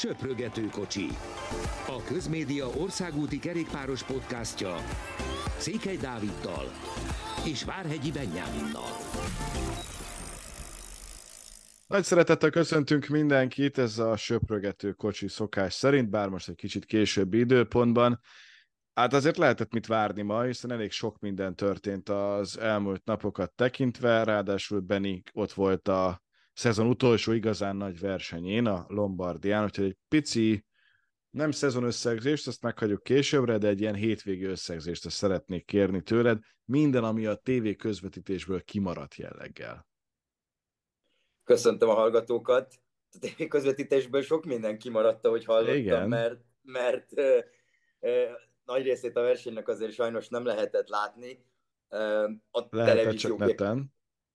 Söprögető kocsi. A Közmédia országúti kerékpáros podcastja Székely Dáviddal és Várhegyi Benyáminnal. Nagy szeretettel köszöntünk mindenkit, ez a Söprögető kocsi szokás szerint, bár most egy kicsit későbbi időpontban. Hát azért lehetett mit várni ma, hiszen elég sok minden történt az elmúlt napokat tekintve, ráadásul Benny ott volt a szezon utolsó igazán nagy versenyén, a Lombardián, úgyhogy egy pici, nem szezon összegzést, azt meghagyjuk későbbre, de egy ilyen hétvégi összegzést azt szeretnék kérni tőled, minden, ami a TV közvetítésből kimaradt jelleggel. Köszöntöm a hallgatókat. A TV közvetítésből sok minden kimaradt, hogy hallottam, Igen. mert, mert ö, ö, nagy részét a versenynek azért sajnos nem lehetett látni. A lehetett csak neten.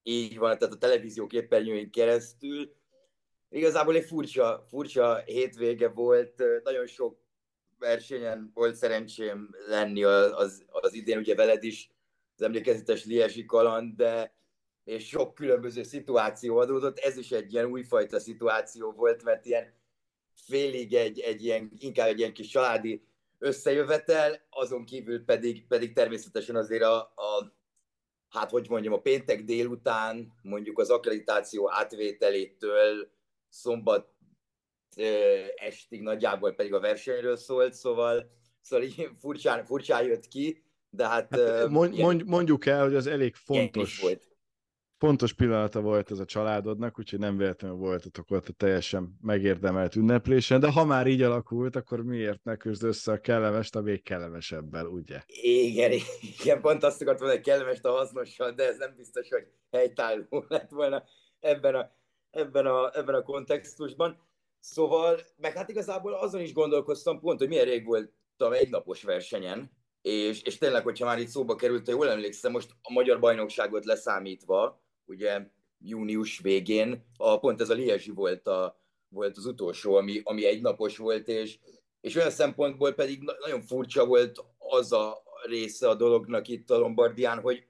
Így van, tehát a televízió képernyőink keresztül. Igazából egy furcsa, furcsa hétvége volt, nagyon sok versenyen volt szerencsém lenni az, az idén, ugye veled is az emlékezetes Liesi kaland, de és sok különböző szituáció adódott, ez is egy ilyen újfajta szituáció volt, mert ilyen félig egy, egy ilyen, inkább egy ilyen kis családi összejövetel, azon kívül pedig, pedig természetesen azért a, a hát hogy mondjam, a péntek délután mondjuk az akkreditáció átvételétől szombat estig nagyjából pedig a versenyről szólt, szóval, szóval így furcsán, furcsán jött ki, de hát... hát mond, ilyen, mondjuk el, hogy az elég fontos. volt fontos pillanata volt ez a családodnak, úgyhogy nem véletlenül voltatok ott a teljesen megérdemelt ünneplésen, de ha már így alakult, akkor miért ne küzd össze a kellemes a még kellemesebbel, ugye? Igen, igen, pont azt akartam mondani, kellemes a hasznossal, de ez nem biztos, hogy helytálló lett volna ebben a, ebben a, ebben a kontextusban. Szóval, meg hát igazából azon is gondolkoztam pont, hogy milyen rég voltam egy napos versenyen, és, és tényleg, hogyha már itt szóba került, jól emlékszem, most a magyar bajnokságot leszámítva, ugye június végén, a, pont ez a Liezsi volt, a, volt az utolsó, ami, ami egy napos volt, és, és olyan szempontból pedig nagyon furcsa volt az a része a dolognak itt a Lombardián, hogy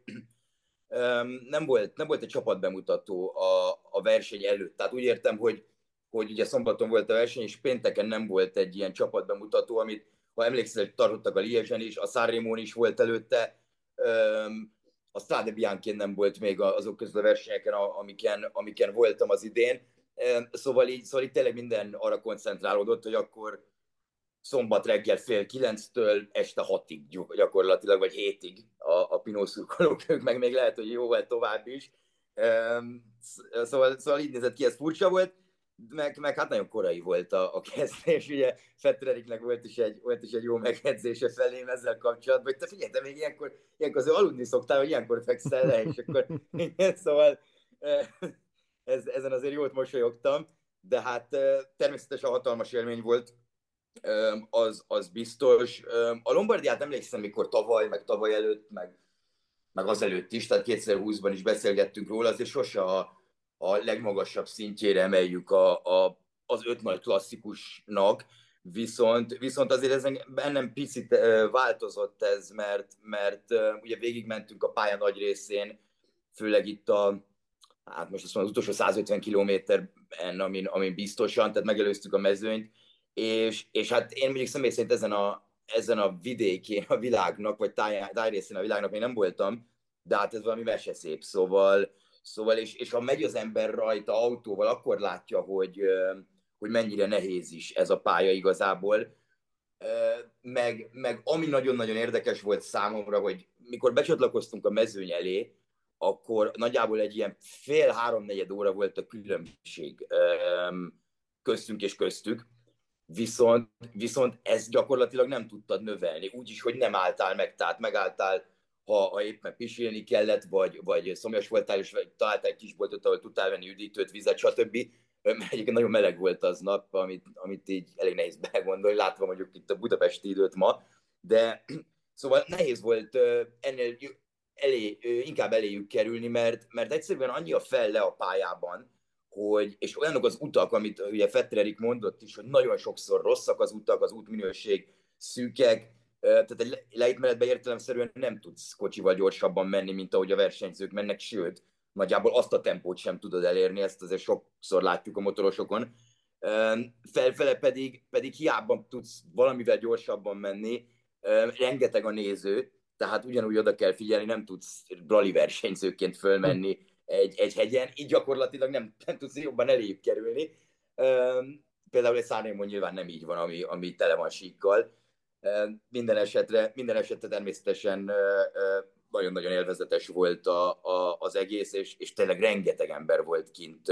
nem, volt, nem volt egy csapatbemutató a, a verseny előtt. Tehát úgy értem, hogy, hogy ugye szombaton volt a verseny, és pénteken nem volt egy ilyen csapatbemutató, amit ha emlékszel, tartottak a Liezsen is, a Sanremón is volt előtte, a Strade bianchi nem volt még azok közül a versenyeken, amiken, amiken voltam az idén. Szóval így, szóval így tényleg minden arra koncentrálódott, hogy akkor szombat reggel fél kilenctől este hatig gyakorlatilag, vagy hétig a, a pinószurkolók, ők meg még lehet, hogy jóval tovább is. Szóval, szóval így nézett ki, ez furcsa volt meg, meg hát nagyon korai volt a, a kezdés, ugye Fetteriknek volt is, egy, volt is egy jó megjegyzése felém ezzel kapcsolatban, hogy te figyelj, te még ilyenkor, ilyenkor azért aludni szoktál, hogy ilyenkor fekszel le, és akkor igen, szóval ez, ezen azért jót mosolyogtam, de hát természetesen hatalmas élmény volt, az, az biztos. A Lombardiát emlékszem, mikor tavaly, meg tavaly előtt, meg, meg azelőtt is, tehát 2020-ban is beszélgettünk róla, azért sose a, a legmagasabb szintjére emeljük a, a, az öt nagy klasszikusnak, viszont, viszont azért ez bennem picit változott ez, mert, mert ugye végigmentünk a pálya nagy részén, főleg itt a, hát most azt mondom, az utolsó 150 kilométeren, amin, amin biztosan, tehát megelőztük a mezőnyt, és, és hát én mondjuk személy szerint ezen a, ezen a vidékén a világnak, vagy táj, tájrészén a világnak még nem voltam, de hát ez valami meseszép, szóval, Szóval, és, és ha megy az ember rajta autóval, akkor látja, hogy, hogy mennyire nehéz is ez a pálya igazából. Meg, meg ami nagyon-nagyon érdekes volt számomra, hogy mikor becsatlakoztunk a mezőny elé, akkor nagyjából egy ilyen fél-háromnegyed óra volt a különbség köztünk és köztük, viszont, viszont ez gyakorlatilag nem tudtad növelni, úgyis, hogy nem álltál meg, tehát megálltál ha, ha éppen pisilni kellett, vagy, vagy szomjas voltál, és találtál egy kis boltot, ahol tudtál venni üdítőt, vizet, stb. Mert egyébként nagyon meleg volt az nap, amit, amit így elég nehéz begondolni, látva mondjuk itt a budapesti időt ma, de szóval nehéz volt ennél elé, inkább eléjük kerülni, mert, mert egyszerűen annyi a fel le a pályában, hogy, és olyanok az utak, amit ugye Fettererik mondott is, hogy nagyon sokszor rosszak az utak, az útminőség szűkek, tehát egy lejtmenetben értelemszerűen nem tudsz kocsival gyorsabban menni, mint ahogy a versenyzők mennek, sőt, nagyjából azt a tempót sem tudod elérni, ezt azért sokszor látjuk a motorosokon. Felfele pedig, pedig hiába tudsz valamivel gyorsabban menni, rengeteg a néző, tehát ugyanúgy oda kell figyelni, nem tudsz rally versenyzőként fölmenni egy, egy hegyen, így gyakorlatilag nem, nem tudsz jobban elébb kerülni. Például egy Szárnémon nyilván nem így van, ami, ami tele van síkkal. Minden esetre, minden esetre természetesen nagyon-nagyon élvezetes volt a, a, az egész, és, és tényleg rengeteg ember volt kint.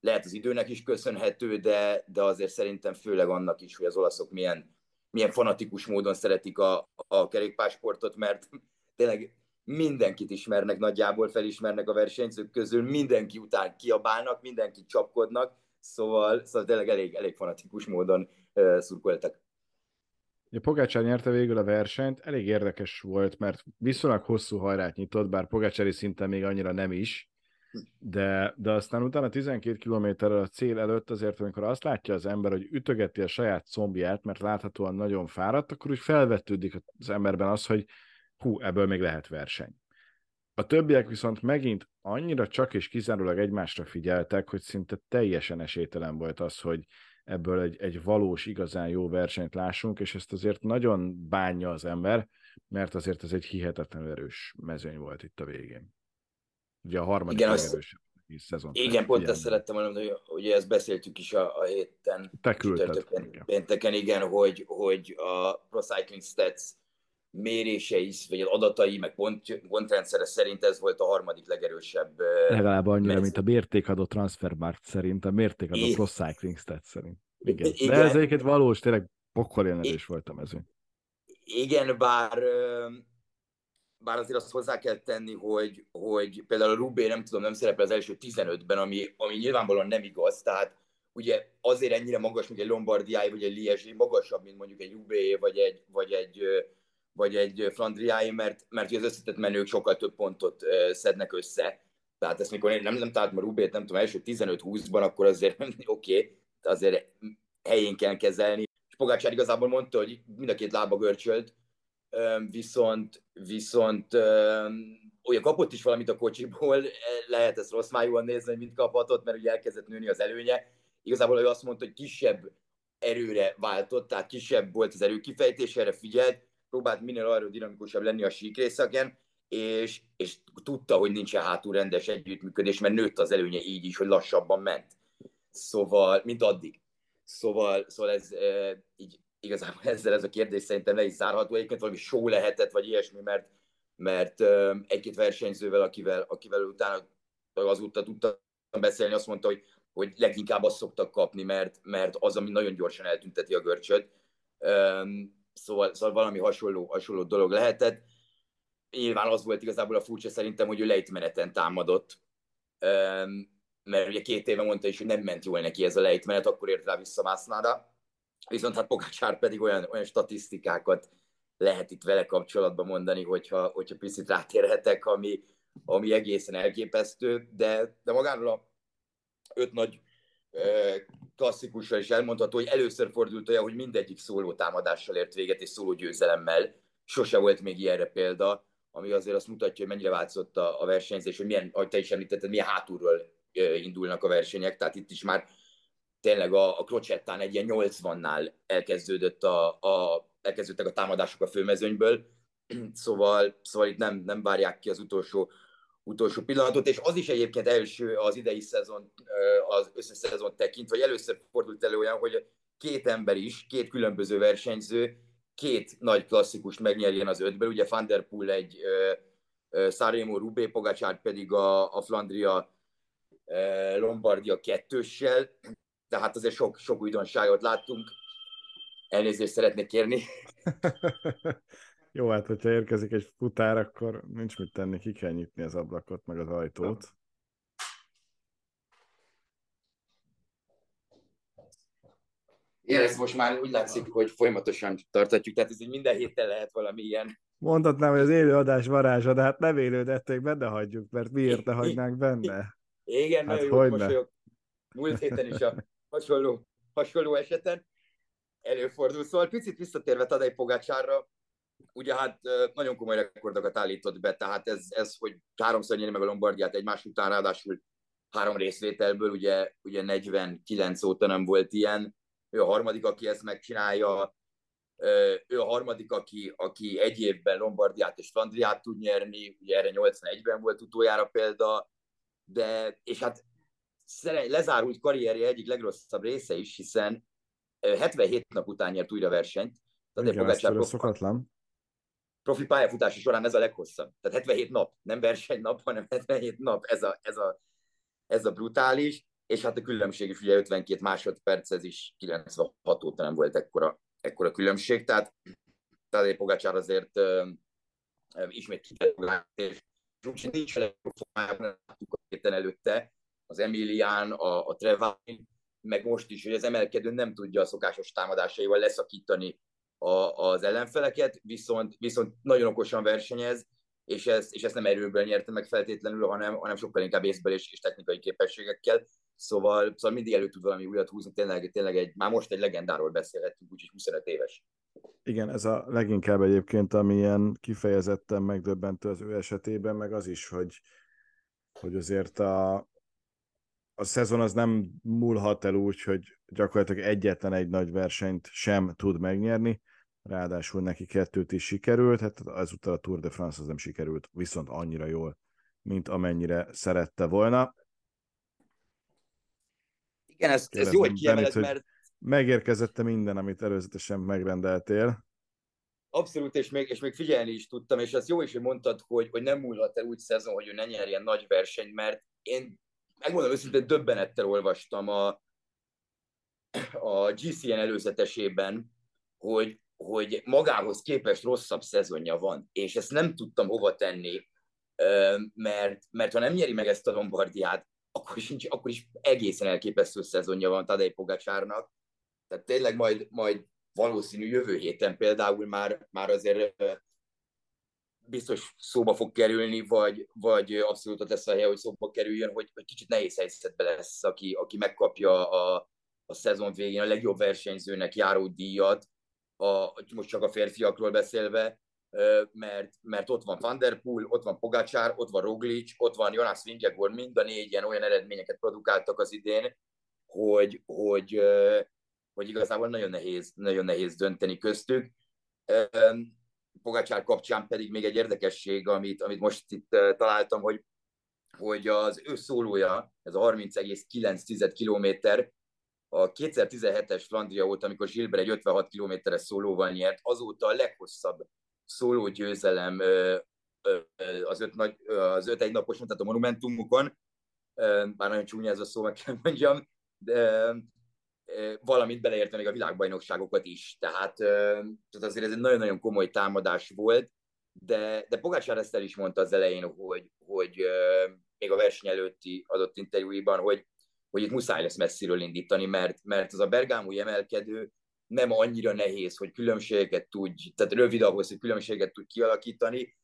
Lehet az időnek is köszönhető, de, de azért szerintem főleg annak is, hogy az olaszok milyen, milyen fanatikus módon szeretik a, a kerékpásportot, mert tényleg mindenkit ismernek, nagyjából felismernek a versenyzők közül, mindenki után kiabálnak, mindenkit csapkodnak, szóval, szóval tényleg elég, elég fanatikus módon uh, szurkoltak. Ja, Pogácsár nyerte végül a versenyt, elég érdekes volt, mert viszonylag hosszú hajrát nyitott, bár Pogácsári szinten még annyira nem is, de, de aztán utána 12 kilométerrel a cél előtt azért, amikor azt látja az ember, hogy ütögeti a saját combját, mert láthatóan nagyon fáradt, akkor úgy felvetődik az emberben az, hogy hú, ebből még lehet verseny. A többiek viszont megint annyira csak és kizárólag egymásra figyeltek, hogy szinte teljesen esélytelen volt az, hogy ebből egy, egy valós, igazán jó versenyt lássunk, és ezt azért nagyon bánja az ember, mert azért ez egy hihetetlenül erős mezőny volt itt a végén. Ugye a harmadik igen, legerősebb szezon. Igen, pont ezt szerettem mondani, hogy ugye ezt beszéltük is a, a héten. Te küldted. Igen. Pénteken, igen, hogy, hogy a Pro Cycling Stats mérései, vagy az adatai, meg pont, pontrendszere szerint ez volt a harmadik legerősebb. Legalább annyira, mező. mint a mértékadó Transfermarkt szerint, a mértékadó I... Pro Cycling Stats szerint. Igen. igen. De ez egyébként valós, tényleg pokol erős volt a mező. Igen, bár bár azért azt hozzá kell tenni, hogy, hogy például a Rubé nem tudom, nem szerepel az első 15-ben, ami, ami nyilvánvalóan nem igaz, tehát ugye azért ennyire magas, mint egy Lombardiai vagy egy Liezsé, magasabb, mint mondjuk egy Rubé vagy egy, vagy egy, vagy egy Flandriai, mert, mert az összetett menők sokkal több pontot szednek össze. Tehát ezt mikor én nem, nem találtam a Rubét, nem tudom, első 15-20-ban, akkor azért oké, okay, azért helyén kell kezelni. És Pogácsár igazából mondta, hogy mind a két lába görcsölt, viszont, viszont olyan kapott is valamit a kocsiból, lehet ezt rossz májúan nézni, hogy mit kaphatott, mert ugye elkezdett nőni az előnye. Igazából ő azt mondta, hogy kisebb erőre váltott, tehát kisebb volt az erőkifejtés, erre figyelt, próbált minél aerodinamikusabb lenni a síkrészeken, és, és tudta, hogy nincsen hátul rendes együttműködés, mert nőtt az előnye így is, hogy lassabban ment. Szóval, mint addig. Szóval, szóval ez e, így igazából ezzel ez a kérdés szerintem le is zárható. Egyébként valami show lehetett, vagy ilyesmi, mert, mert e, egy-két versenyzővel, akivel, akivel utána azóta tudtam beszélni, azt mondta, hogy, hogy leginkább azt szoktak kapni, mert, mert az, ami nagyon gyorsan eltünteti a görcsöt. Szóval, szóval valami hasonló, hasonló dolog lehetett. Nyilván az volt igazából a furcsa szerintem, hogy ő lejtmeneten támadott, mert ugye két éve mondta is, hogy nem ment jól neki ez a lejtmenet, akkor ért rá vissza Másznára. Viszont hát Pogácsár pedig olyan, olyan statisztikákat lehet itt vele kapcsolatban mondani, hogyha, hogyha picit rátérhetek, ami, ami egészen elképesztő, de, de magáról a öt nagy klasszikusan is elmondható, hogy először fordult olyan, hogy mindegyik szóló támadással ért véget, és szóló győzelemmel. Sose volt még ilyenre példa, ami azért azt mutatja, hogy mennyire változott a, a versenyzés, hogy milyen, ahogy te is említetted, milyen hátulról indulnak a versenyek, tehát itt is már tényleg a, a Crocettán egy ilyen 80-nál elkezdődött a, a, elkezdődtek a támadások a főmezőnyből, szóval, szóval itt nem, nem várják ki az utolsó utolsó pillanatot, és az is egyébként első az idei szezon, az összes szezon tekintve, hogy először fordult elő olyan, hogy két ember is, két különböző versenyző, két nagy klasszikust megnyerjen az ötből, ugye Van der Poel egy Sanremo Rubé, Pogacsár pedig a, a Flandria Lombardia kettőssel, tehát azért sok, sok újdonságot láttunk. Elnézést szeretnék kérni. Jó, hát hogyha érkezik egy futár, akkor nincs mit tenni, ki kell nyitni az ablakot, meg az ajtót. Igen, ez most már úgy látszik, hogy folyamatosan tartatjuk, tehát ez így minden héten lehet valami ilyen. Mondhatnám, hogy az élő adás varázsa, de hát nem élődették, benne hagyjuk, mert miért ne hagynánk benne? Igen, hát nagyon jó Múlt héten is a hasonló, hasonló eseten előfordul. Szóval picit visszatérve Tadej Pogácsárra, ugye hát nagyon komoly rekordokat állított be, tehát ez, ez hogy háromszor nyeri meg a Lombardiát egymás után, ráadásul három részvételből, ugye, ugye 49 óta nem volt ilyen, ő a harmadik, aki ezt megcsinálja, ő a harmadik, aki, aki egy évben Lombardiát és Flandriát tud nyerni, ugye erre 81-ben volt utoljára példa, de, és hát lezárult karrierje egyik legrosszabb része is, hiszen 77 nap után nyert újra versenyt. Tehát Igen, ez profi, szokatlan. Profi pályafutása során ez a leghosszabb. Tehát 77 nap, nem versenynap, hanem 77 nap, ez a, ez a, ez a brutális, és hát a különbség is ugye 52 másodperc, ez is 96 óta nem volt ekkora, ekkora különbség, tehát Tadej Pogácsár azért uh, ismét kitett, és úgy nincs a legjobb előtte, az Emilián, a, a Trevine, meg most is, hogy az emelkedő nem tudja a szokásos támadásaival leszakítani a, az ellenfeleket, viszont, viszont nagyon okosan versenyez, és ezt, és ezt nem erőből nyerte meg feltétlenül, hanem, hanem sokkal inkább észből és, és technikai képességekkel. Szóval, szóval mindig elő tud valami újat húzni, tényleg, tényleg egy, már most egy legendáról beszélhetünk, úgyhogy 25 éves. Igen, ez a leginkább egyébként, ami ilyen kifejezetten megdöbbentő az ő esetében, meg az is, hogy, hogy azért a, a szezon az nem múlhat el úgy, hogy gyakorlatilag egyetlen egy nagy versenyt sem tud megnyerni, ráadásul neki kettőt is sikerült, hát ezúttal a Tour de France az nem sikerült, viszont annyira jól, mint amennyire szerette volna. Igen, ez, ez jó, hogy kiemeled, mert... Megérkezette minden, amit előzetesen megrendeltél. Abszolút, és még, és még figyelni is tudtam, és az jó is, hogy mondtad, hogy, hogy nem múlhat el úgy szezon, hogy ő ne nyerjen nagy versenyt, mert én megmondom őszintén, döbbenettel olvastam a, a GCN előzetesében, hogy, hogy magához képest rosszabb szezonja van, és ezt nem tudtam hova tenni, mert, mert ha nem nyeri meg ezt a Lombardiát, akkor, sincs, akkor is egészen elképesztő szezonja van Tadej Pogacsárnak. Tehát tényleg majd, majd valószínű jövő héten például már, már azért biztos szóba fog kerülni, vagy, vagy abszolút lesz a hely, hogy szóba kerüljön, hogy, hogy kicsit nehéz helyzetben lesz, aki, aki megkapja a, a szezon végén a legjobb versenyzőnek járó díjat, a, most csak a férfiakról beszélve, mert, mert ott van Van Der Poel, ott van Pogacsár, ott van Roglic, ott van Jonas Vingegaard, mind a négyen olyan eredményeket produkáltak az idén, hogy, hogy, hogy igazából nagyon nehéz, nagyon nehéz dönteni köztük. Pogacsár kapcsán pedig még egy érdekesség, amit, amit most itt találtam, hogy, hogy az ő szólója, ez a 30,9 kilométer, a 2017-es Flandria óta, amikor Gilbert egy 56 kilométeres szólóval nyert, azóta a leghosszabb szóló győzelem az öt, nagy, az öt egy napos mutató monumentumukon, bár nagyon csúnya ez a szó, meg kell mondjam, de valamint beleértve még a világbajnokságokat is. Tehát, tehát azért ez egy nagyon-nagyon komoly támadás volt, de, de Pogácsár ezt el is mondta az elején, hogy, hogy még a verseny előtti adott interjúiban, hogy, hogy itt muszáj lesz messziről indítani, mert, mert az a bergámúi emelkedő nem annyira nehéz, hogy különbségeket tudj, tehát rövid ahhoz, hogy különbséget tud kialakítani.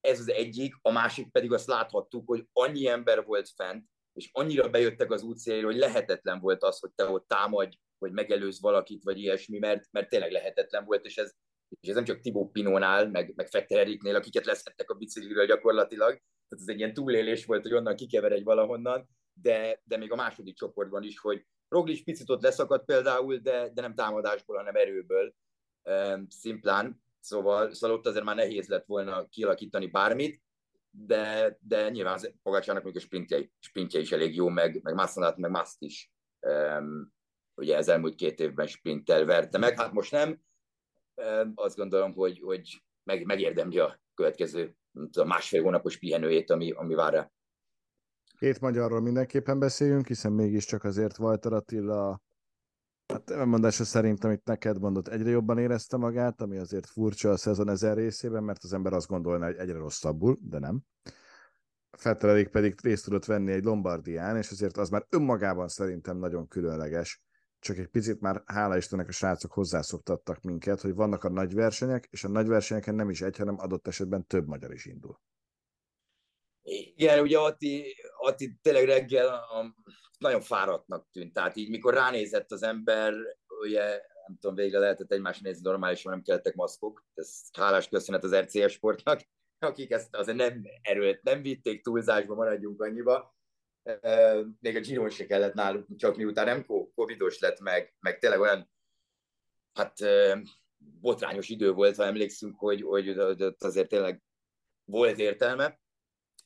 Ez az egyik, a másik pedig azt láthattuk, hogy annyi ember volt fent, és annyira bejöttek az útszéléről, hogy lehetetlen volt az, hogy te ott támadj, hogy megelőz valakit, vagy ilyesmi, mert, mert tényleg lehetetlen volt, és ez, és ez nem csak Tibó Pinónál, meg, meg Fechter Eriknél, akiket leszettek a bicikliről gyakorlatilag, tehát ez egy ilyen túlélés volt, hogy onnan kikever egy valahonnan, de, de még a második csoportban is, hogy Roglic picit ott leszakadt például, de, de nem támadásból, hanem erőből, szimplán, szóval, szóval ott azért már nehéz lett volna kialakítani bármit, de, de nyilván Pogácsának még a sprintje, sprintje is elég jó, meg, meg Massanát, meg Maszt is um, ugye ez elmúlt két évben sprinttel verte meg, hát most nem, um, azt gondolom, hogy, hogy meg, megérdemli a következő a másfél hónapos pihenőjét, ami, ami vár rá. Két magyarról mindenképpen beszéljünk, hiszen mégiscsak azért Walter Attila Hát elmondása szerint, amit neked mondott, egyre jobban érezte magát, ami azért furcsa a szezon ezer részében, mert az ember azt gondolná, hogy egyre rosszabbul, de nem. Fetteredik pedig részt tudott venni egy Lombardián, és azért az már önmagában szerintem nagyon különleges. Csak egy picit már, hála Istennek, a srácok hozzászoktattak minket, hogy vannak a nagy versenyek, és a nagy versenyeken nem is egy, hanem adott esetben több magyar is indul. Igen, ugye Ati, Ati tényleg reggel a, nagyon fáradtnak tűnt. Tehát így, mikor ránézett az ember, ugye, nem tudom, végre lehetett egymás nézni normálisan, nem kellettek maszkok. Ez hálás köszönet az RCS sportnak, akik ezt azért nem erőlt, nem vitték túlzásba, maradjunk annyiba. Még a Giron se kellett náluk, csak miután nem covidos lett meg, meg tényleg olyan, hát botrányos idő volt, ha emlékszünk, hogy, hogy azért tényleg volt értelme,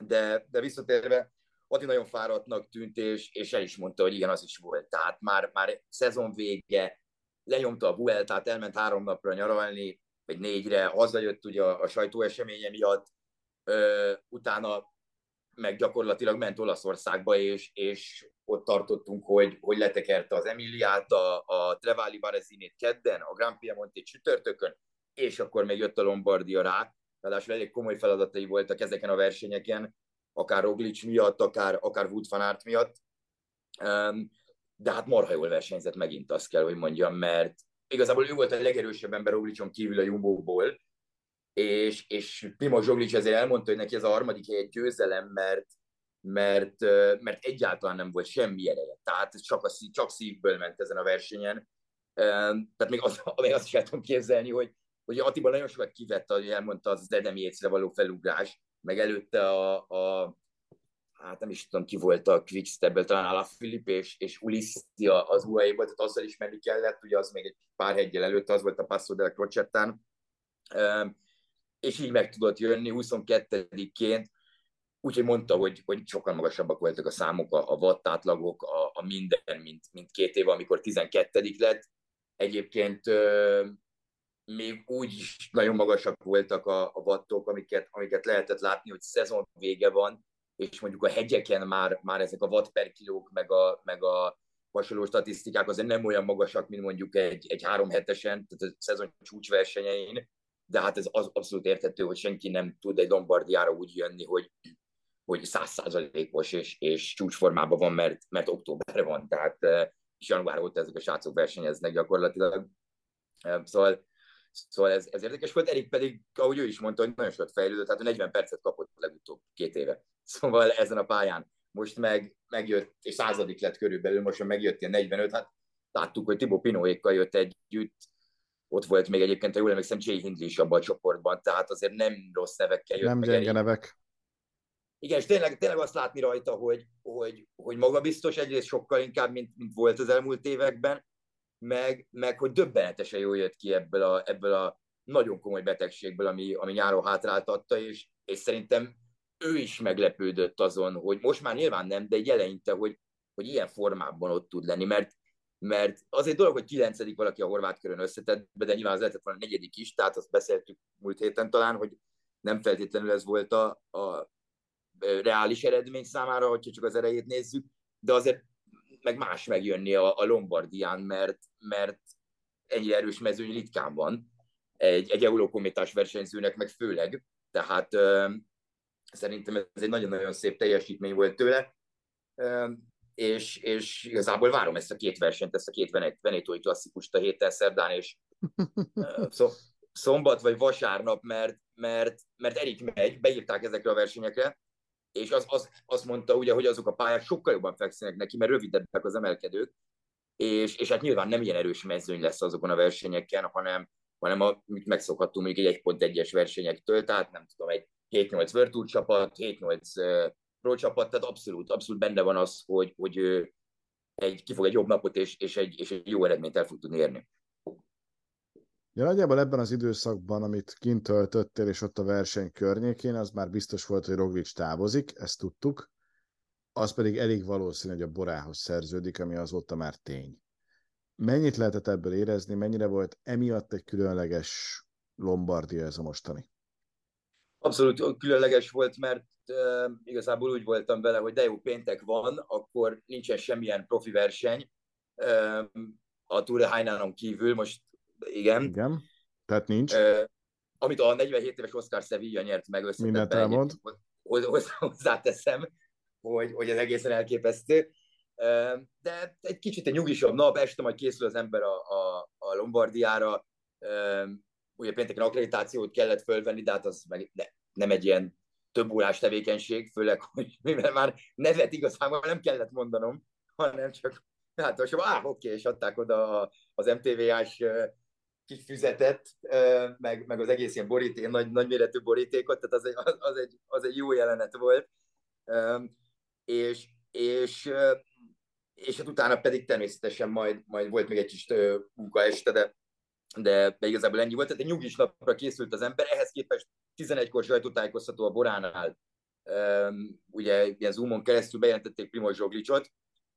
de, de visszatérve, Ati nagyon fáradtnak tűnt, és, és el is mondta, hogy igen, az is volt. Tehát már, már szezon vége, lenyomta a Vueltát, elment három napra nyaralni, vagy négyre, hazajött ugye a, a sajtóeseménye miatt, ö, utána meg gyakorlatilag ment Olaszországba, és, és ott tartottunk, hogy, hogy letekerte az Emiliát, a, a Trevali Barezinét kedden, a Grand Piemonte csütörtökön, és akkor még jött a Lombardia rá, ráadásul elég komoly feladatai voltak ezeken a versenyeken, akár Roglic miatt, akár, akár Wood van Aert miatt. De hát marha jól versenyzett megint, azt kell, hogy mondjam, mert igazából ő volt a legerősebb ember Roglicson kívül a Jumbo-ból, és, és Primoz Roglic ezért elmondta, hogy neki ez a harmadik egy győzelem, mert, mert, mert egyáltalán nem volt semmi ereje. Tehát csak, a, csak szívből ment ezen a versenyen. Tehát még, az, még azt is el tudom képzelni, hogy, hogy Attila nagyon sokat kivett, hogy elmondta az écre való felugrás, meg előtte a, a hát nem is tudom ki volt a Quickstep-ből, talán a Filip és, és Ulissi az uae volt, tehát azzal is menni kellett, ugye az még egy pár hegyel előtte, az volt a Passo del Crocettán, és így meg tudott jönni 22-ként, úgyhogy mondta, hogy, hogy sokkal magasabbak voltak a számok, a, a watt átlagok, a, a minden, mint, mint két év, amikor 12 lett. Egyébként még úgy is nagyon magasak voltak a, a wattok, amiket, amiket lehetett látni, hogy szezon vége van, és mondjuk a hegyeken már, már ezek a watt per kilók, meg a, meg a hasonló statisztikák azért nem olyan magasak, mint mondjuk egy, egy három hetesen, tehát a szezon csúcsversenyein, de hát ez az abszolút érthető, hogy senki nem tud egy Lombardiára úgy jönni, hogy hogy százszázalékos és, és csúcsformában van, mert, mert október van, tehát és január óta ezek a srácok versenyeznek gyakorlatilag. Szóval Szóval ez, ez érdekes volt, Erik pedig, ahogy ő is mondta, hogy nagyon sokat fejlődött, tehát 40 percet kapott legutóbb két éve. Szóval ezen a pályán most meg megjött, és századik lett körülbelül, most megjött ilyen 45, hát láttuk, hogy Tibó Pinóékkal jött együtt, ott volt még egyébként, ha jól emlékszem, Jay Hindley is abban a csoportban, tehát azért nem rossz nevekkel jött. Nem gyenge Erik. nevek. Igen, és tényleg, tényleg azt látni rajta, hogy, hogy, hogy magabiztos egyrészt sokkal inkább, mint, mint volt az elmúlt években, meg, meg hogy döbbenetesen jól jött ki ebből a, ebből a nagyon komoly betegségből, ami, ami nyáron hátráltatta, és, és szerintem ő is meglepődött azon, hogy most már nyilván nem, de egy eleinte, hogy, hogy ilyen formában ott tud lenni, mert, mert az egy dolog, hogy kilencedik valaki a horvát körön összetett, de nyilván az lehetett volna negyedik is, tehát azt beszéltük múlt héten talán, hogy nem feltétlenül ez volt a, a reális eredmény számára, hogyha csak az erejét nézzük, de azért meg más megjönni a, a Lombardián, mert, mert ennyi erős mezőny ritkán van, egy, egy eurókométás versenyzőnek meg főleg, tehát ö, szerintem ez egy nagyon-nagyon szép teljesítmény volt tőle, és, és igazából várom ezt a két versenyt, ezt a két Venetói klasszikust a héten szerdán, és szó, szombat vagy vasárnap, mert, mert, mert Erik megy, beírták ezekre a versenyekre, és az, az, azt mondta ugye, hogy azok a pályák sokkal jobban fekszenek neki, mert rövidebbek az emelkedők, és, és hát nyilván nem ilyen erős mezőny lesz azokon a versenyeken, hanem, hanem a, megszokhattunk mondjuk egy 1.1-es versenyektől, tehát nem tudom, egy 7-8 Virtual csapat, 7-8 uh, Pro csapat, tehát abszolút, abszolút benne van az, hogy, hogy egy, ki fog egy jobb napot, és, és, egy, és egy jó eredményt el fog tudni érni. Ja, nagyjából ebben az időszakban, amit kint töltöttél, és ott a verseny környékén, az már biztos volt, hogy Roglic távozik, ezt tudtuk, az pedig elég valószínű, hogy a Borához szerződik, ami azóta már tény. Mennyit lehetett ebből érezni, mennyire volt emiatt egy különleges Lombardia ez a mostani? Abszolút különleges volt, mert uh, igazából úgy voltam vele, hogy de jó péntek van, akkor nincsen semmilyen profi verseny uh, a Tour de kívül, most igen. Igen, tehát nincs. Uh, amit a 47 éves Oscar Sevilla nyert meg Mindent elmond. Hozzáteszem, hogy, hogy ez egészen elképesztő. De egy kicsit egy nyugisabb nap, este majd készül az ember a, a, a Lombardiára. Ugye pénteken akkreditációt kellett fölvenni, de hát az meg ne, nem egy ilyen több órás tevékenység, főleg, hogy mivel már nevet igazából nem kellett mondanom, hanem csak hát most, áh, oké, és adták oda az MTV-ás kis füzetet, meg, meg az egész ilyen boríték, nagy, nagyméretű borítékot, tehát az egy, az, egy, az egy jó jelenet volt. És, és, és hát utána pedig természetesen majd, majd volt még egy kis munka este, de, de, igazából ennyi volt. Tehát egy nyugis napra készült az ember, ehhez képest 11-kor sajtótájékoztató a Boránál, ugye ilyen Zoomon keresztül bejelentették Primoz Zsoglicot,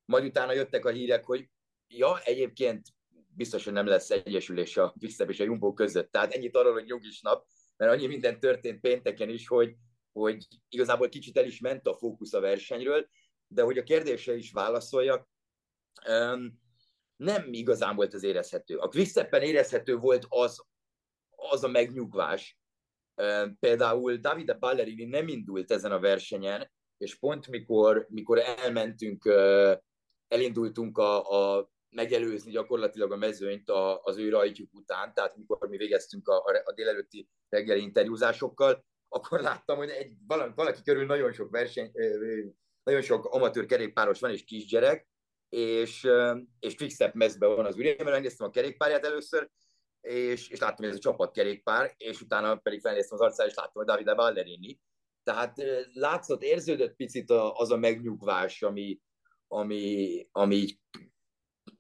majd utána jöttek a hírek, hogy ja, egyébként biztos, hogy nem lesz egyesülés a Quickstep és a Jumbo között. Tehát ennyit arról, hogy nyugis nap, mert annyi minden történt pénteken is, hogy, hogy igazából kicsit el is ment a fókusz a versenyről, de hogy a kérdésre is válaszoljak, nem igazán volt az érezhető. A Quicksteppen érezhető volt az, az a megnyugvás. Például Davide Ballerini nem indult ezen a versenyen, és pont mikor, mikor elmentünk, elindultunk a, a megelőzni gyakorlatilag a mezőnyt a, az ő rajtjuk után, tehát mikor mi végeztünk a, a délelőtti reggeli interjúzásokkal, akkor láttam, hogy egy, valaki, valaki körül nagyon sok verseny, nagyon sok amatőr kerékpáros van és kisgyerek, és, és quickstep mezben van az ürében, megnéztem a kerékpárját először, és, és láttam, hogy ez a csapatkerékpár, és utána pedig felnéztem az arcára, és láttam, hogy Davide Ballerini. Tehát látszott, érződött picit az a megnyugvás, ami, ami, ami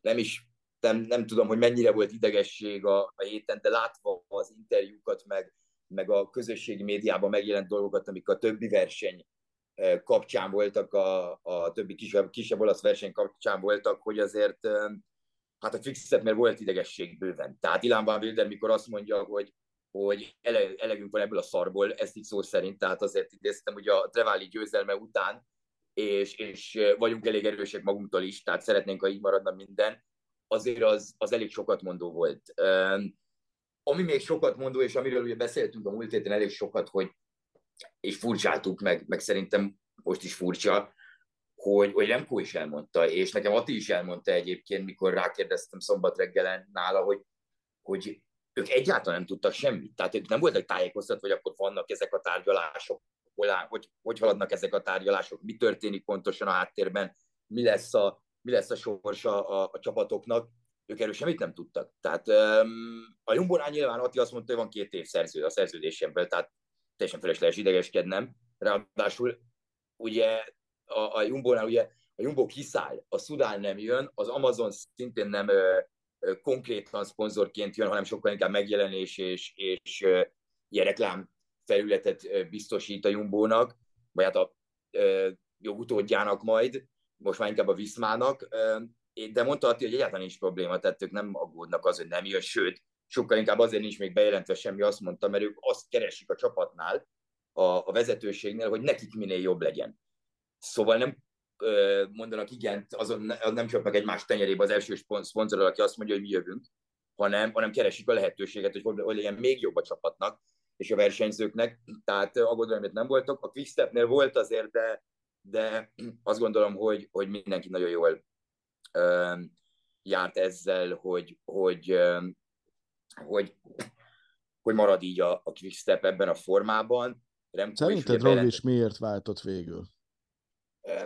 nem is nem, nem tudom, hogy mennyire volt idegesség a, a héten, de látva az interjúkat, meg, meg a közösségi médiában megjelent dolgokat, amik a többi verseny kapcsán voltak, a, a többi kisebb, kisebb olasz verseny kapcsán voltak, hogy azért hát a fixet, mert volt idegesség bőven. Tehát Ilán Van Wilder, mikor azt mondja, hogy, hogy ele, elegünk van ebből a szarból, ezt így szó szerint, tehát azért idéztem, hogy a Trevali győzelme után, és, és vagyunk elég erősek magunktól is, tehát szeretnénk, ha így maradna minden, azért az, az elég sokat mondó volt. Ami még sokat mondó, és amiről ugye beszéltünk a múlt héten elég sokat, hogy és furcsáltuk meg, meg szerintem most is furcsa, hogy, hogy Remco is elmondta, és nekem Ati is elmondta egyébként, mikor rákérdeztem szombat reggelen nála, hogy, hogy ők egyáltalán nem tudtak semmit. Tehát ők nem voltak tájékoztatva, hogy akkor vannak ezek a tárgyalások, hogy, hogy, haladnak ezek a tárgyalások, mi történik pontosan a háttérben, mi lesz a, mi lesz a sorsa a, a csapatoknak. Ők erről semmit nem tudtak. Tehát um, a Jumbonál nyilván Ati azt mondta, hogy van két év szerző a szerződésemből, tehát teljesen felesleges idegeskednem. Ráadásul ugye a, a Jumbo-nál ugye a Jumbo kiszáll, a Szudán nem jön, az Amazon szintén nem ö, ö, konkrétan szponzorként jön, hanem sokkal inkább megjelenés és, és ö, ilyen reklám felületet biztosít a Jumbo-nak, vagy hát a ö, jogutódjának majd, most már inkább a Viszmának, ö, de mondta hogy egyáltalán nincs probléma, tehát ők nem aggódnak az, hogy nem jön, sőt, sokkal inkább azért nincs még bejelentve semmi, azt mondta, mert ők azt keresik a csapatnál, a, a vezetőségnél, hogy nekik minél jobb legyen. Szóval nem ö, mondanak igent, azon nem csak meg egymás tenyerébe az első szponzor, aki azt mondja, hogy mi jövünk, hanem, hanem keresik a lehetőséget, hogy hogy legyen még jobb a csapatnak és a versenyzőknek. Tehát aggodalomért nem voltak. A Quickstepnél volt azért, de, de azt gondolom, hogy, hogy mindenki nagyon jól ö, járt ezzel, hogy, hogy, hogy, hogy marad így a, a Quickstep ebben a formában. Remco Szerinted Roglic miért váltott végül?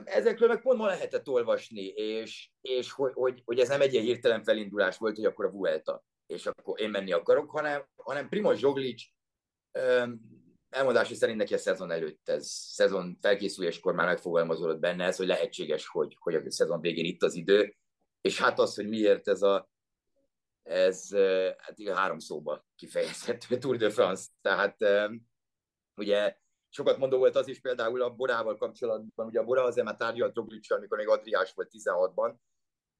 Ezekről meg pont ma lehetett olvasni, és, és hogy, hogy, hogy ez nem egy ilyen hirtelen felindulás volt, hogy akkor a Vuelta, és akkor én menni akarok, hanem, hanem Primoz Zsoglic elmondása szerint neki a szezon előtt, ez szezon felkészüléskor már megfogalmazódott benne ez, hogy lehetséges, hogy, hogy a szezon végén itt az idő, és hát az, hogy miért ez a ez hát három szóba kifejezhető Tour de France, tehát ugye sokat mondó volt az is például a Borával kapcsolatban, ugye a Bora azért már tárgyalt Roglicsal, amikor még Adriás volt 16-ban,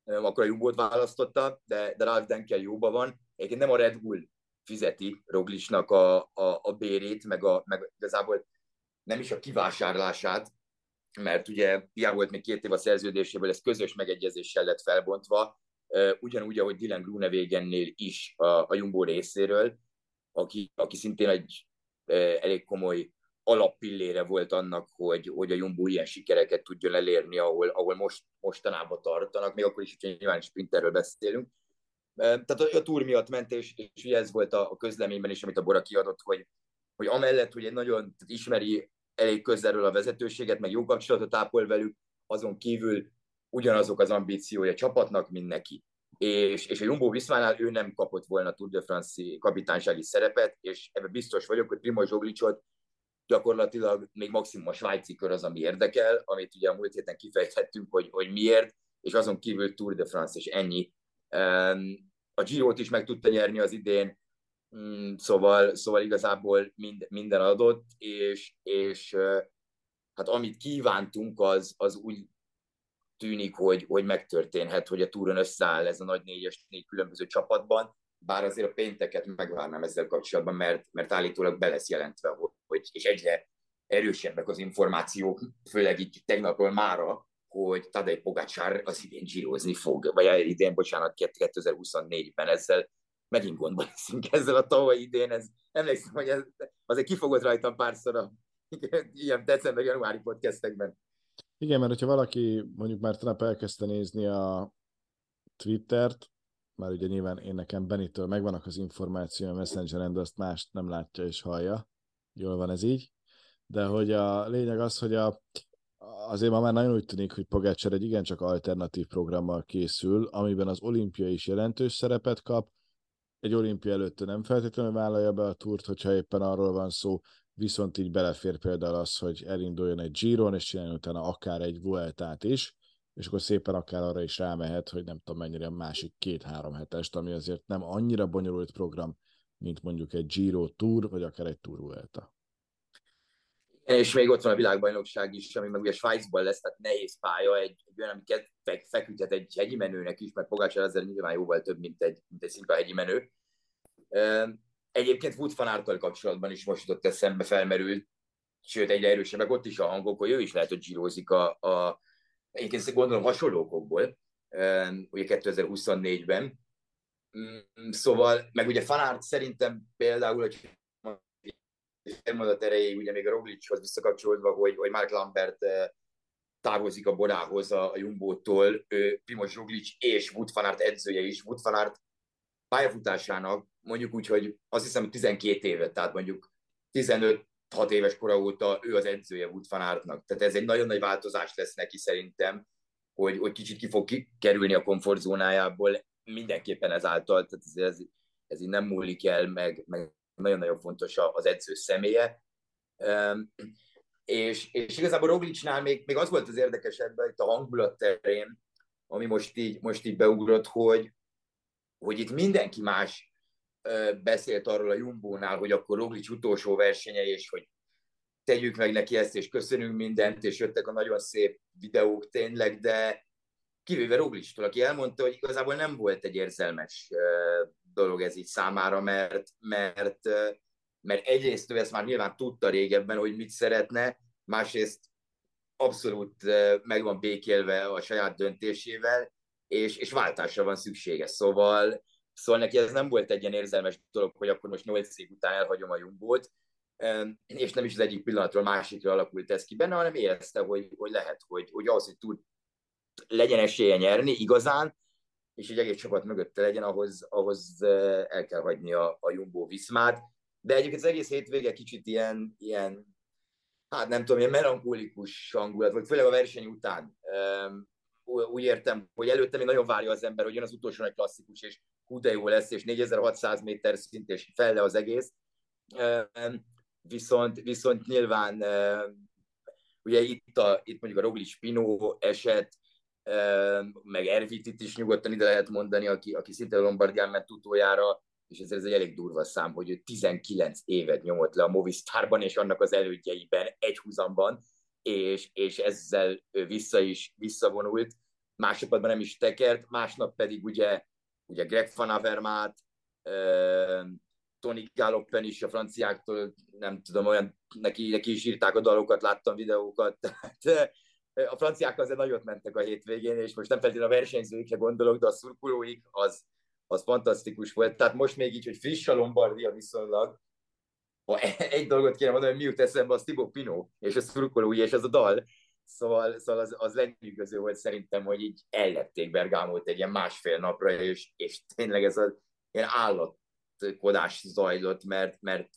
akkor a Jumbo-t választotta, de, de Ralf Denkel jóban van. Egyébként nem a Red Bull fizeti Roglicsnak a, a, a bérét, meg, a, meg igazából nem is a kivásárlását, mert ugye hiába volt még két év a szerződéséből, ez közös megegyezéssel lett felbontva, ugyanúgy, ahogy Dylan Grunewagennél is a, a Jumbo részéről, aki, aki szintén egy elég komoly alappillére volt annak, hogy, hogy a Jumbo ilyen sikereket tudjon elérni, ahol, ahol most, mostanában tartanak, még akkor is, hogy nyilván sprinterről beszélünk. Tehát a, a túr miatt ment, és, és ugye ez volt a, a közleményben is, amit a Bora kiadott, hogy, hogy amellett, hogy egy nagyon ismeri elég közelről a vezetőséget, meg jó kapcsolatot ápol velük, azon kívül ugyanazok az ambíciója csapatnak, mint neki. És, és a Jumbo Viszmánál ő nem kapott volna Tour de France kapitánysági szerepet, és ebben biztos vagyok, hogy Primoz Zsoglicot gyakorlatilag még maximum a svájci kör az, ami érdekel, amit ugye a múlt héten kifejthettünk, hogy, hogy miért, és azon kívül Tour de France, és ennyi. A Giro-t is meg tudta nyerni az idén, mm, szóval, szóval igazából mind, minden adott, és, és hát amit kívántunk, az, az úgy tűnik, hogy, hogy megtörténhet, hogy a túron összeáll ez a nagy négyes négy különböző csapatban, bár azért a pénteket megvárnám ezzel kapcsolatban, mert, mert állítólag be lesz jelentve, hogy, és egyre erősebbek az információk, főleg így tegnapról mára, hogy Tadej Pogacsár az idén gyírozni fog, vagy idén, bocsánat, 2024-ben ezzel megint gondban leszünk ezzel a tavalyi idén, ez, emlékszem, hogy ez, azért kifogott rajtam párszor a ilyen december-januári podcastekben. Igen, mert hogyha valaki mondjuk már tegnap elkezdte nézni a Twittert, már ugye nyilván én nekem Benitől megvannak az információ a Messengeren, de azt mást nem látja és hallja. Jól van ez így. De hogy a lényeg az, hogy a, azért ma már nagyon úgy tűnik, hogy Pogácsár egy igencsak alternatív programmal készül, amiben az olimpia is jelentős szerepet kap. Egy olimpia előtt nem feltétlenül vállalja be a túrt, hogyha éppen arról van szó, viszont így belefér például az, hogy elinduljon egy Giron, és csináljon utána akár egy Vueltát is, és akkor szépen akár arra is rámehet, hogy nem tudom mennyire a másik két-három hetest, ami azért nem annyira bonyolult program, mint mondjuk egy Giro Tour, vagy akár egy Tour Vuelta. És még ott van a világbajnokság is, ami meg ugye Svájcban lesz, tehát nehéz pálya, egy, egy olyan, amiket feküdhet egy hegyi menőnek is, mert Pogácsár ezzel nyilván jóval több, mint egy, mint egy szinta hegyi menő. Egyébként Wood van kapcsolatban is most ott eszembe felmerült, sőt egyre erősebbek ott is a hangok, hogy ő is lehet, hogy zsírozik a, a egyébként gondolom hasonló okokból, ugye 2024-ben. Mm, szóval, meg ugye Fanárt szerintem például, hogy elmondat erejéig, ugye még a Roglicshoz visszakapcsolódva, hogy, hogy Mark Lambert távozik a Borához a, a Jumbo-tól, Primoz Roglic és Wood Fanart edzője is. Wood Fanart pályafutásának mondjuk úgy, hogy azt hiszem 12 évet, tehát mondjuk 15 6 éves kora óta ő az edzője Wood Fanartnak. Tehát ez egy nagyon nagy változás lesz neki szerintem, hogy, hogy kicsit ki fog kerülni a komfortzónájából, mindenképpen ezáltal, tehát ez, ez, ez így nem múlik el, meg, meg nagyon-nagyon fontos az edző személye. Um, és, és igazából Roglicnál még, még az volt az érdekesebb itt a hangulat terén, ami most így, most így beugrott, hogy, hogy itt mindenki más beszélt arról a Jumbónál, hogy akkor Roglic utolsó versenye, és hogy tegyük meg neki ezt, és köszönünk mindent, és jöttek a nagyon szép videók tényleg, de kivéve Roglicstól, aki elmondta, hogy igazából nem volt egy érzelmes dolog ez így számára, mert, mert, mert egyrészt ő ezt már nyilván tudta régebben, hogy mit szeretne, másrészt abszolút meg van békélve a saját döntésével, és, és váltásra van szüksége. Szóval Szóval neki ez nem volt egy ilyen érzelmes dolog, hogy akkor most 8 év után elhagyom a Jumbót, és nem is az egyik pillanatról másikra alakult ez ki benne, hanem érezte, hogy, hogy lehet, hogy, hogy ahhoz, hogy tud legyen esélye nyerni igazán, és egy egész csapat mögötte legyen, ahhoz, ahhoz el kell hagyni a, a Jumbo Viszmát. De egyébként az egész hétvége kicsit ilyen, ilyen hát nem tudom, ilyen melankolikus hangulat volt, főleg a verseny után. Úgy értem, hogy előtte még nagyon várja az ember, hogy jön az utolsó nagy klasszikus, és hú de jó lesz, és 4600 méter szint, és felle az egész. Viszont, viszont nyilván ugye itt, a, itt mondjuk a Roglic Pino eset, meg Ervitit is nyugodtan ide lehet mondani, aki, aki szinte Lombardián ment utoljára, és ez, ez egy elég durva szám, hogy ő 19 évet nyomott le a Movistarban és annak az elődjeiben, egy húzamban, és, és ezzel vissza is visszavonult. Másodpadban nem is tekert, másnap pedig ugye ugye Greg Van Avermaet, Tony Galloppen is a franciáktól, nem tudom, olyan, neki, neki is írták a dalokat, láttam videókat, tehát a franciák azért nagyot mentek a hétvégén, és most nem feltétlenül a versenyzőikre gondolok, de a szurkolóik az, az fantasztikus volt. Tehát most még így, hogy friss a Lombardia viszonylag, ha egy dolgot kéne mondani, hogy mi jut eszembe, az Thibaut Pinot, és a szurkolói, és ez a dal, Szóval, szóval az, az lenyűgöző volt szerintem, hogy így ellették Bergámot egy ilyen másfél napra, és, és tényleg ez az ilyen állatkodás zajlott, mert, mert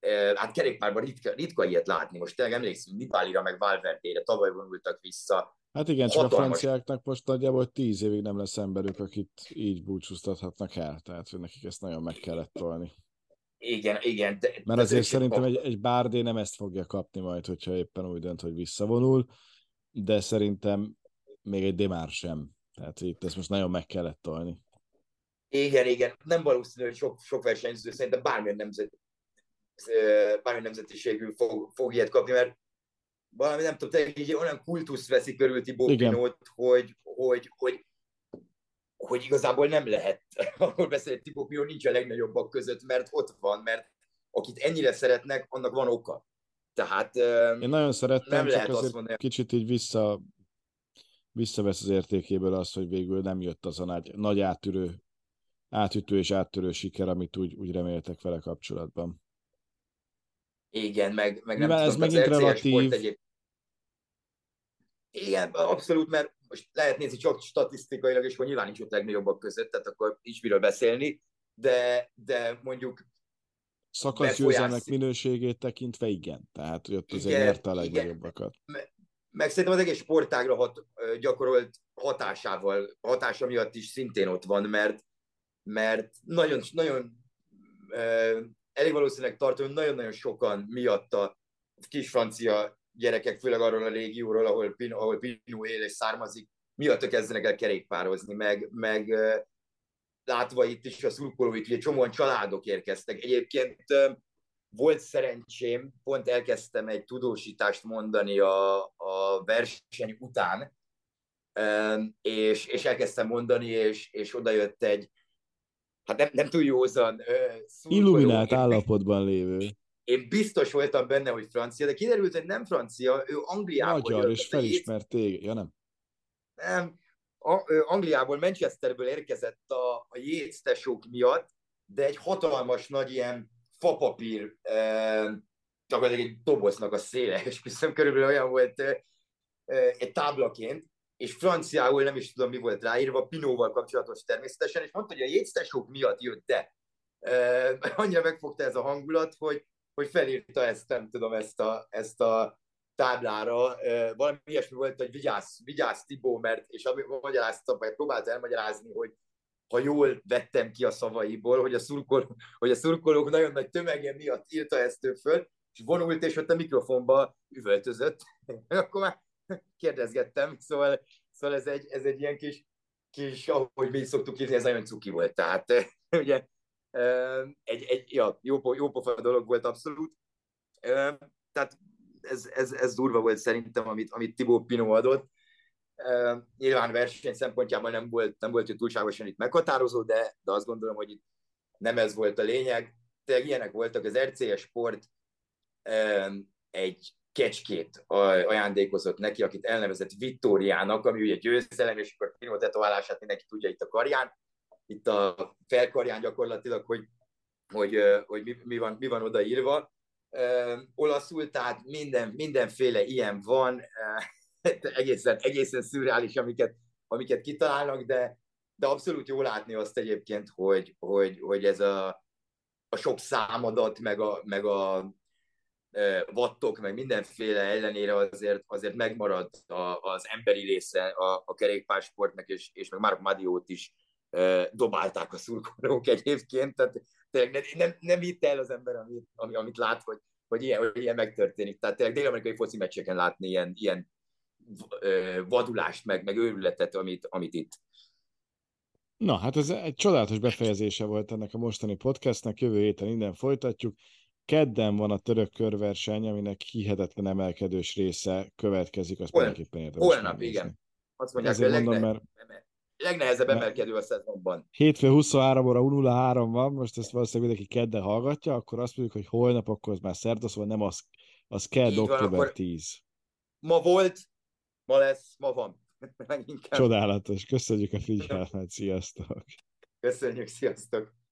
e, hát kerékpárban ritka, ritka ilyet látni. Most tényleg emlékszem, Nibálira meg Valverdére tavaly vonultak vissza. Hát igen, csak Hatalmas... a franciáknak most nagyjából tíz évig nem lesz emberük, akit így búcsúztathatnak el, tehát hogy nekik ezt nagyon meg kellett tolni. Igen, igen. De, Mert azért szerintem egy, egy Bárdé nem ezt fogja kapni majd, hogyha éppen úgy dönt, hogy visszavonul, de szerintem még egy Demár sem. Tehát itt ezt most nagyon meg kellett tolni. Igen, igen. Nem valószínű, hogy sok, sok versenyző szerintem bármilyen, nemzet, bármilyen nemzetiségű fog, fog ilyet kapni, mert valami nem tudom, egy olyan kultusz veszi körül Tibó Pinót, hogy, hogy, hogy, hogy igazából nem lehet beszélni, hogy Tibó Pinó nincs a legnagyobbak között, mert ott van, mert akit ennyire szeretnek, annak van oka. Tehát Én nagyon szerettem, nem csak lehet azért azt mondani. kicsit így vissza, visszavesz az értékéből az, hogy végül nem jött az a nagy, nagy átürő, átütő és áttörő siker, amit úgy, úgy reméltek vele kapcsolatban. Igen, meg, meg nem tudom, ez megint relatív. Egyéb... Igen, abszolút, mert most lehet nézni csak statisztikailag, és hogy nyilván nincs ott legnagyobbak között, tehát akkor nincs miről beszélni, de, de mondjuk szakaszgyőzelmek minőségét tekintve igen. Tehát, hogy ott azért nyerte a legnagyobbakat. Meg szerintem az egész sportágra hat, gyakorolt hatásával, hatása miatt is szintén ott van, mert, mert nagyon, nagyon elég valószínűleg tartom, hogy nagyon-nagyon sokan miatta kis francia gyerekek, főleg arról a régióról, ahol, Pin, ahol Pinot él és származik, miatta kezdenek el kerékpározni, meg, meg látva itt is a szurkolóik, ugye csomóan családok érkeztek. Egyébként volt szerencsém, pont elkezdtem egy tudósítást mondani a, a verseny után, és, és elkezdtem mondani, és, és oda jött egy, hát nem, nem túl józan Illuminált állapotban lévő. Én biztos voltam benne, hogy francia, de kiderült, hogy nem francia, ő Angliából Magyar, jött. és felismert téged, ja nem? Nem, Angliából, Manchesterből érkezett a, a Yates tesók miatt, de egy hatalmas nagy ilyen fapapír, eh, gyakorlatilag egy doboznak a széle, és viszont körülbelül olyan volt eh, egy táblaként, és franciául nem is tudom, mi volt ráírva, Pinóval kapcsolatos természetesen, és mondta, hogy a Yates tesók miatt jött, de eh, annyira megfogta ez a hangulat, hogy, hogy felírta ezt, nem tudom, ezt a, ezt a táblára, valami ilyesmi volt, hogy vigyázz, vigyázz Tibó, mert, és magyarázta, vagy próbálta elmagyarázni, hogy ha jól vettem ki a szavaiból, hogy a, szurkol, hogy a szurkolók nagyon nagy tömege miatt írta ezt ő föl, és vonult, és ott a mikrofonba üvöltözött. Akkor már kérdezgettem, szóval, szóval ez, egy, ez egy ilyen kis, kis, ahogy mi szoktuk írni, ez nagyon cuki volt. Tehát ugye egy, egy ja, jó, jó pofa dolog volt abszolút. Tehát ez, ez, ez durva volt szerintem, amit, amit Tibó Pino adott. Nyilván verseny szempontjából nem volt, nem volt túlságosan itt meghatározó, de, de azt gondolom, hogy itt nem ez volt a lényeg. Tényleg ilyenek voltak, az RCS Sport egy kecskét ajándékozott neki, akit elnevezett Vittóriának, ami ugye győzelem, és akkor Pino tetoválását mindenki tudja itt a karján, itt a felkarján gyakorlatilag, hogy, hogy, hogy mi, mi, van, mi van odaírva. Olaszul, tehát minden, mindenféle ilyen van, egészen, egészen szürreális, amiket, amiket kitalálnak, de, de abszolút jó látni azt egyébként, hogy, hogy, hogy ez a, a sok számadat, meg a, meg a vattok, meg mindenféle ellenére azért, azért megmarad a, az emberi része a, a kerékpársportnak, és, és meg Mark Madiót is dobálták a szurkolók egyébként, tehát tényleg nem, nem hitt el az ember, amit, amit lát, hogy, hogy, ilyen, hogy ilyen megtörténik. Tehát tényleg dél-amerikai foci meccseken látni ilyen, ilyen vadulást, meg, meg őrületet, amit, amit itt. Na, hát ez egy csodálatos befejezése volt ennek a mostani podcastnek, jövő héten innen folytatjuk. Kedden van a török körverseny, aminek hihetetlen emelkedős része következik, azt mindenképpen érdemes Holnap, igen. Azt mondják, hogy mondom, mert legnehezebb emelkedő a szezonban. Hétfő 23 óra 03 van, most ezt valószínűleg mindenki kedden hallgatja, akkor azt mondjuk, hogy holnap, akkor az már szerda, szóval nem az, az kell október 10. Ma volt, ma lesz, ma van. Csodálatos, köszönjük a figyelmet, sziasztok! Köszönjük, sziasztok!